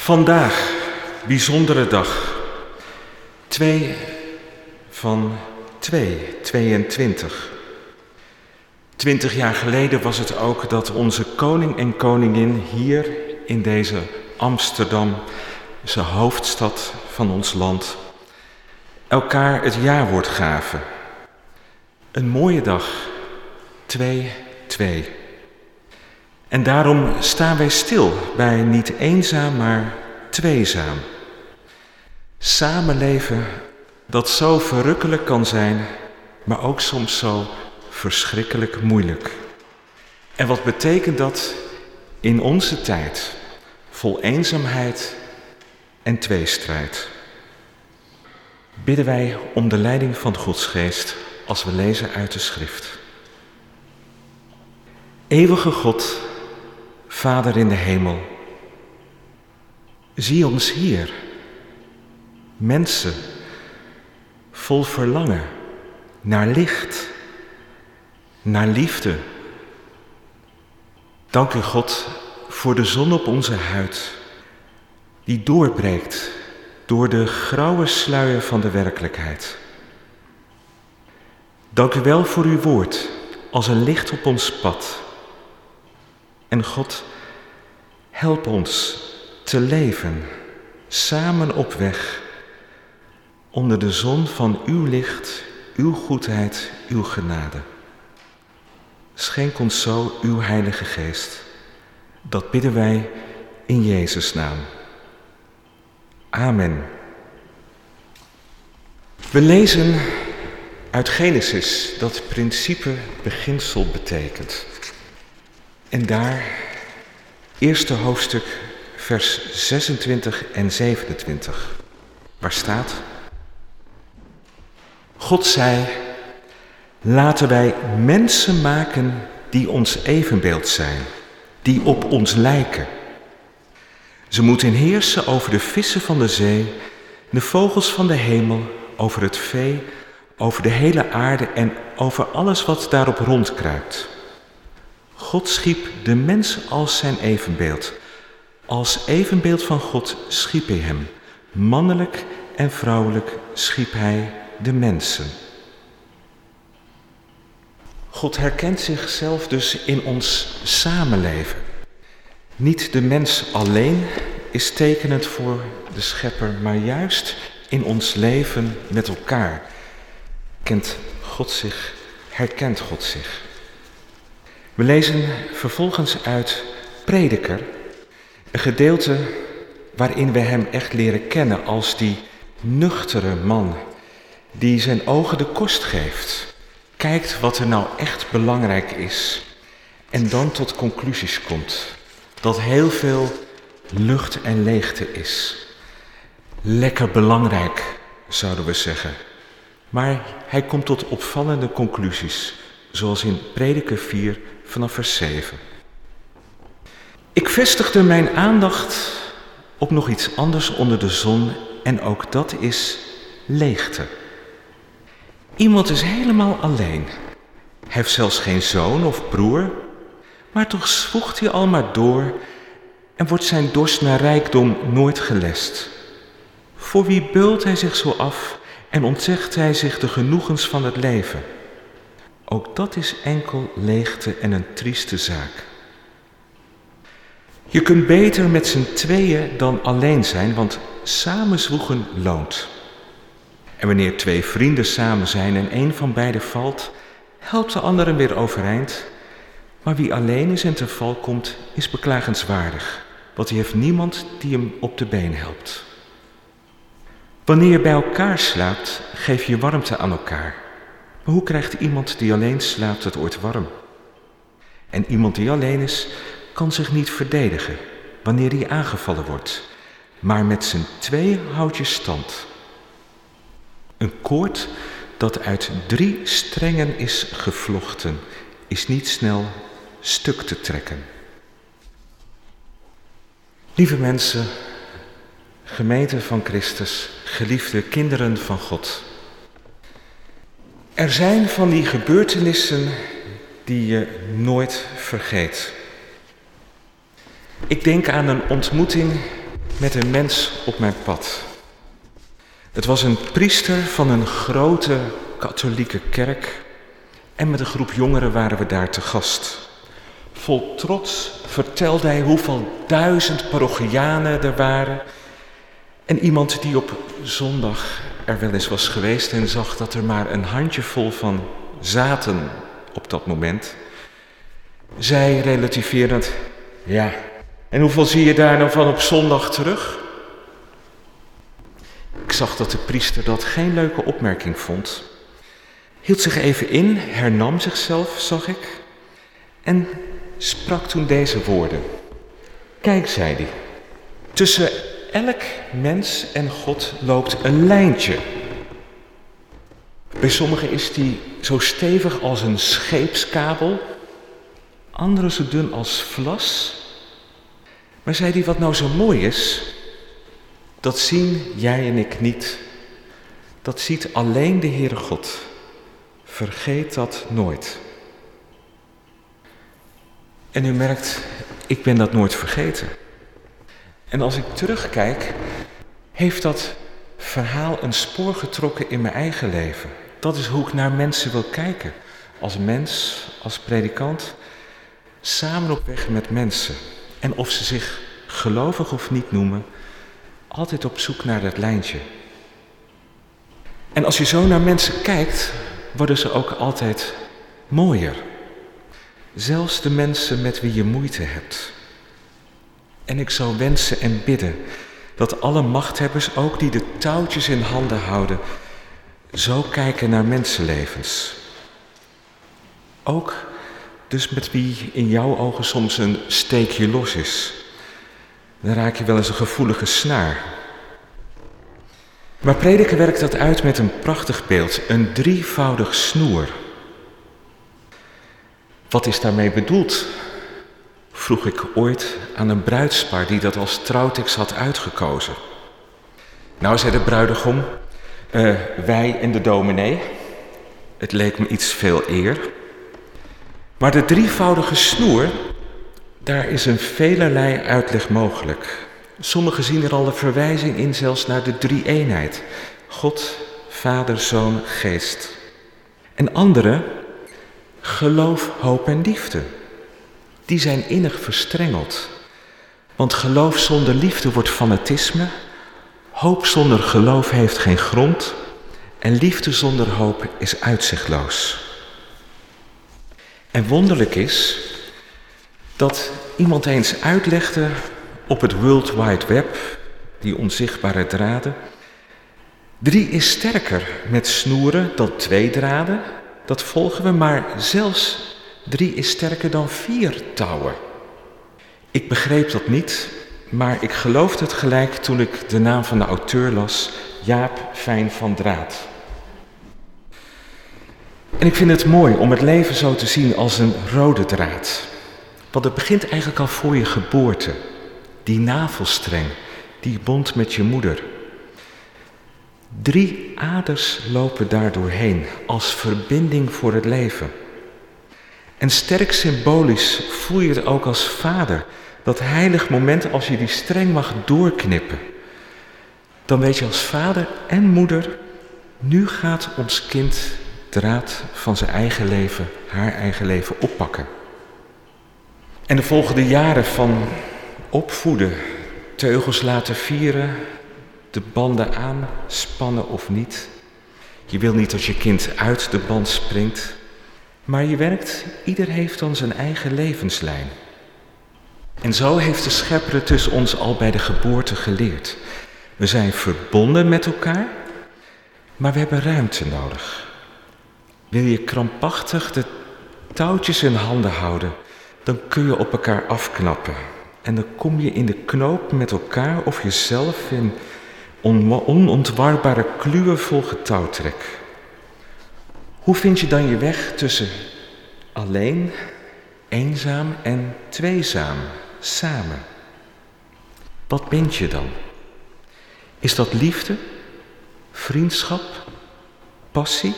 Vandaag, bijzondere dag. 2 van 2, 22. Twintig jaar geleden was het ook dat onze koning en koningin hier in deze Amsterdam, zijn hoofdstad van ons land, elkaar het jaarwoord gaven. Een mooie dag, 2, 2. En daarom staan wij stil bij niet eenzaam, maar tweezaam. Samenleven dat zo verrukkelijk kan zijn, maar ook soms zo verschrikkelijk moeilijk. En wat betekent dat in onze tijd, vol eenzaamheid en tweestrijd? Bidden wij om de leiding van Gods geest als we lezen uit de schrift. Eeuwige God, Vader in de hemel, zie ons hier, mensen vol verlangen naar licht, naar liefde. Dank u God voor de zon op onze huid, die doorbreekt door de grauwe sluier van de werkelijkheid. Dank u wel voor uw woord als een licht op ons pad. En God, help ons te leven samen op weg onder de zon van uw licht, uw goedheid, uw genade. Schenk ons zo uw Heilige Geest. Dat bidden wij in Jezus' naam. Amen. We lezen uit Genesis dat principe beginsel betekent. En daar, eerste hoofdstuk, vers 26 en 27, waar staat: God zei: Laten wij mensen maken die ons evenbeeld zijn, die op ons lijken. Ze moeten heersen over de vissen van de zee, de vogels van de hemel, over het vee, over de hele aarde en over alles wat daarop rondkruipt. God schiep de mens als zijn evenbeeld. Als evenbeeld van God schiep hij hem. Mannelijk en vrouwelijk schiep hij de mensen. God herkent zichzelf dus in ons samenleven. Niet de mens alleen is tekenend voor de schepper, maar juist in ons leven met elkaar kent God zich, herkent God zich. We lezen vervolgens uit Prediker, een gedeelte waarin we hem echt leren kennen als die nuchtere man die zijn ogen de kost geeft, kijkt wat er nou echt belangrijk is en dan tot conclusies komt dat heel veel lucht en leegte is. Lekker belangrijk, zouden we zeggen. Maar hij komt tot opvallende conclusies, zoals in Prediker 4 vanaf vers 7. Ik vestigde mijn aandacht op nog iets anders onder de zon en ook dat is leegte. Iemand is helemaal alleen. Heeft zelfs geen zoon of broer, maar toch zwoegt hij al maar door en wordt zijn dorst naar rijkdom nooit gelest. Voor wie beult hij zich zo af en ontzegt hij zich de genoegens van het leven? Ook dat is enkel leegte en een trieste zaak. Je kunt beter met z'n tweeën dan alleen zijn, want samen zwoegen loont. En wanneer twee vrienden samen zijn en een van beiden valt, helpt de andere weer overeind. Maar wie alleen is en te val komt, is beklagenswaardig, want hij heeft niemand die hem op de been helpt. Wanneer je bij elkaar slaapt, geef je warmte aan elkaar. Maar hoe krijgt iemand die alleen slaapt het ooit warm? En iemand die alleen is, kan zich niet verdedigen wanneer hij aangevallen wordt. Maar met z'n twee houd je stand. Een koord dat uit drie strengen is gevlochten, is niet snel stuk te trekken. Lieve mensen, gemeente van Christus, geliefde kinderen van God. Er zijn van die gebeurtenissen die je nooit vergeet. Ik denk aan een ontmoeting met een mens op mijn pad. Het was een priester van een grote katholieke kerk en met een groep jongeren waren we daar te gast. Vol trots vertelde hij hoeveel duizend parochianen er waren. En iemand die op zondag er wel eens was geweest en zag dat er maar een handjevol van zaten op dat moment, zei relativerend: Ja, en hoeveel zie je daar nou van op zondag terug? Ik zag dat de priester dat geen leuke opmerking vond. Hield zich even in, hernam zichzelf, zag ik, en sprak toen deze woorden. Kijk, zei hij, tussen elk mens en God loopt een lijntje. Bij sommigen is die zo stevig als een scheepskabel, anderen zo dun als vlas. Maar zei hij, wat nou zo mooi is, dat zien jij en ik niet. Dat ziet alleen de Heere God. Vergeet dat nooit. En u merkt, ik ben dat nooit vergeten. En als ik terugkijk, heeft dat verhaal een spoor getrokken in mijn eigen leven. Dat is hoe ik naar mensen wil kijken. Als mens, als predikant, samen op weg met mensen. En of ze zich gelovig of niet noemen, altijd op zoek naar dat lijntje. En als je zo naar mensen kijkt, worden ze ook altijd mooier. Zelfs de mensen met wie je moeite hebt. En ik zou wensen en bidden dat alle machthebbers, ook die de touwtjes in handen houden, zo kijken naar mensenlevens. Ook dus met wie in jouw ogen soms een steekje los is. Dan raak je wel eens een gevoelige snaar. Maar prediker werkt dat uit met een prachtig beeld, een drievoudig snoer. Wat is daarmee bedoeld? Vroeg ik ooit aan een bruidspaar die dat als trouwtekst had uitgekozen. Nou, zei de bruidegom, uh, wij en de dominee. Het leek me iets veel eer. Maar de drievoudige snoer, daar is een velerlei uitleg mogelijk. Sommigen zien er al de verwijzing in zelfs naar de drie-eenheid. God, Vader, Zoon, Geest. En anderen geloof, hoop en liefde. Die zijn innig verstrengeld. Want geloof zonder liefde wordt fanatisme, hoop zonder geloof heeft geen grond en liefde zonder hoop is uitzichtloos. En wonderlijk is dat iemand eens uitlegde op het World Wide Web, die onzichtbare draden, drie is sterker met snoeren dan twee draden, dat volgen we, maar zelfs drie is sterker dan vier touwen. Ik begreep dat niet, maar ik geloofde het gelijk toen ik de naam van de auteur las, Jaap Fijn van Draad. En ik vind het mooi om het leven zo te zien als een rode draad. Want het begint eigenlijk al voor je geboorte. Die navelstreng, die bond met je moeder. Drie aders lopen daar doorheen als verbinding voor het leven. En sterk symbolisch voel je het ook als vader. Dat heilig moment als je die streng mag doorknippen. Dan weet je als vader en moeder, nu gaat ons kind draad van zijn eigen leven, haar eigen leven oppakken. En de volgende jaren van opvoeden, teugels laten vieren, de banden aanspannen of niet. Je wil niet dat je kind uit de band springt, maar je werkt, ieder heeft dan zijn eigen levenslijn. En zo heeft de schepper tussen ons al bij de geboorte geleerd. We zijn verbonden met elkaar, maar we hebben ruimte nodig. Wil je krampachtig de touwtjes in handen houden, dan kun je op elkaar afknappen. En dan kom je in de knoop met elkaar of jezelf in onontwarbare kluwen vol getouwtrek. Hoe vind je dan je weg tussen alleen, eenzaam en tweezaam, samen? Wat bent je dan? Is dat liefde, vriendschap, passie?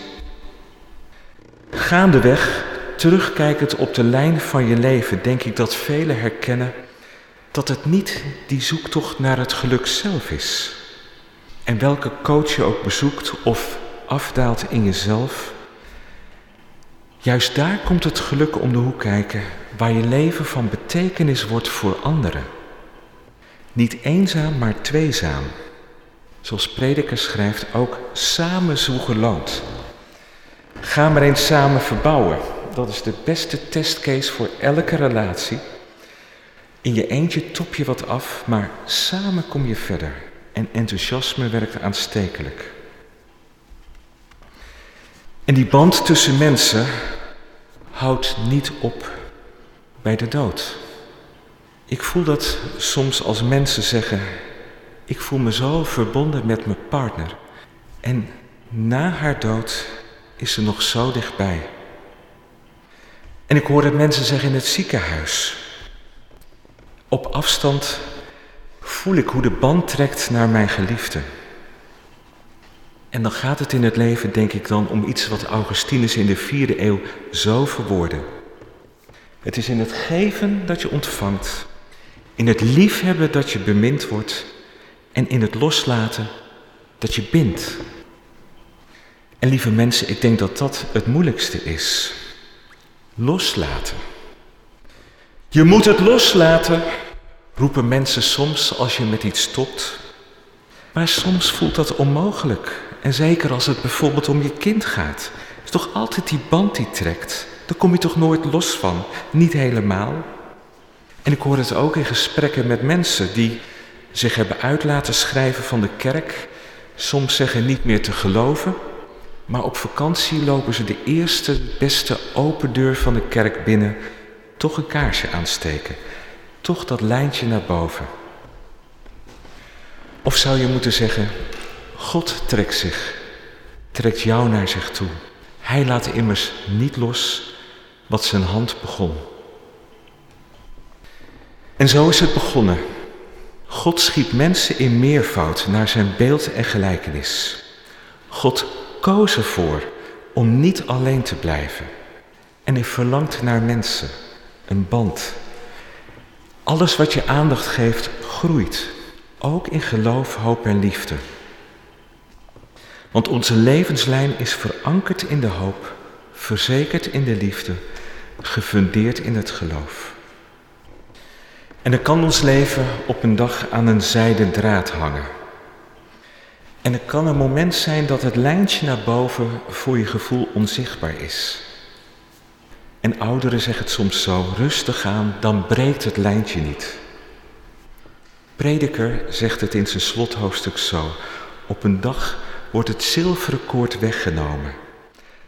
Gaandeweg, terugkijkend op de lijn van je leven, denk ik dat velen herkennen dat het niet die zoektocht naar het geluk zelf is. En welke coach je ook bezoekt of afdaalt in jezelf, juist daar komt het geluk om de hoek kijken, waar je leven van betekenis wordt voor anderen. Niet eenzaam, maar tweezaam. Zoals prediker schrijft, ook samen zoeken loont. Ga maar eens samen verbouwen. Dat is de beste testcase voor elke relatie. In je eentje top je wat af, maar samen kom je verder. En enthousiasme werkt aanstekelijk. En die band tussen mensen houdt niet op bij de dood. Ik voel dat soms als mensen zeggen: Ik voel me zo verbonden met mijn partner. En na haar dood is ze nog zo dichtbij. En ik hoor dat mensen zeggen in het ziekenhuis. Op afstand voel ik hoe de band trekt naar mijn geliefde. En dan gaat het in het leven, denk ik dan, om iets wat Augustinus in de vierde eeuw zo verwoordde. Het is in het geven dat je ontvangt, in het liefhebben dat je bemind wordt en in het loslaten dat je bindt. En lieve mensen, ik denk dat dat het moeilijkste is. Loslaten. Je moet het loslaten, roepen mensen soms als je met iets stopt. Maar soms voelt dat onmogelijk. En zeker als het bijvoorbeeld om je kind gaat. Is toch altijd die band die trekt. Daar kom je toch nooit los van. Niet helemaal. En ik hoor het ook in gesprekken met mensen die zich hebben uit laten schrijven van de kerk. Soms zeggen niet meer te geloven. Maar op vakantie lopen ze de eerste, beste open deur van de kerk binnen. Toch een kaarsje aansteken. Toch dat lijntje naar boven. Of zou je moeten zeggen, God trekt zich, trekt jou naar zich toe. Hij laat immers niet los wat zijn hand begon. En zo is het begonnen. God schiep mensen in meervoud naar zijn beeld en gelijkenis. God koos ervoor om niet alleen te blijven. En hij verlangt naar mensen, een band. Alles wat je aandacht geeft, groeit. Ook in geloof, hoop en liefde. Want onze levenslijn is verankerd in de hoop, verzekerd in de liefde, gefundeerd in het geloof. En er kan ons leven op een dag aan een zijden draad hangen. En er kan een moment zijn dat het lijntje naar boven voor je gevoel onzichtbaar is. En ouderen zeggen het soms zo, rustig aan, dan breekt het lijntje niet. Prediker zegt het in zijn slothoofdstuk zo, op een dag wordt het zilveren koord weggenomen.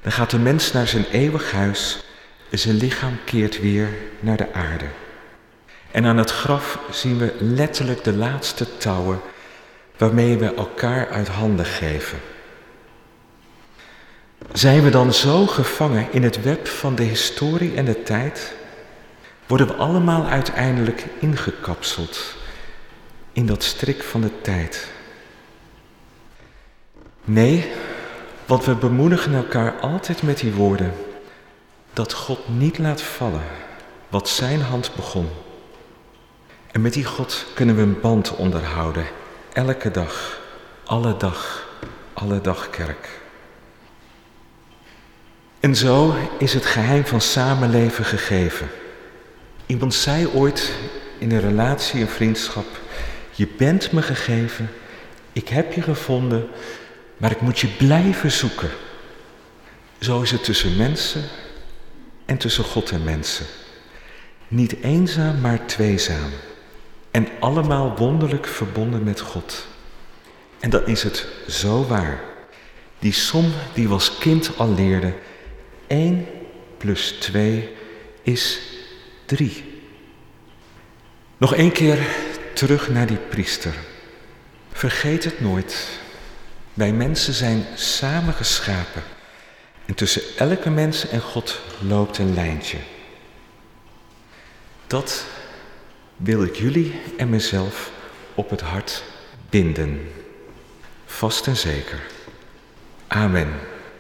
Dan gaat de mens naar zijn eeuwig huis en zijn lichaam keert weer naar de aarde. En aan het graf zien we letterlijk de laatste touwen waarmee we elkaar uit handen geven. Zijn we dan zo gevangen in het web van de historie en de tijd? Worden we allemaal uiteindelijk ingekapseld in dat strik van de tijd? Nee, want we bemoedigen elkaar altijd met die woorden dat God niet laat vallen wat Zijn hand begon. En met die God kunnen we een band onderhouden, elke dag, alle dag, alle dag kerk. En zo is het geheim van samenleven gegeven. Iemand zei ooit in een relatie, een vriendschap, je bent me gegeven, ik heb je gevonden, maar ik moet je blijven zoeken. Zo is het tussen mensen en tussen God en mensen. Niet eenzaam, maar tweezaam. En allemaal wonderlijk verbonden met God. En dan is het zo waar. Die som die we als kind al leerden. 1 plus 2 is 3. Nog één keer terug naar die priester. Vergeet het nooit. Wij mensen zijn samengeschapen. En tussen elke mens en God loopt een lijntje. Dat wil ik jullie en mezelf op het hart binden. Vast en zeker. Amen.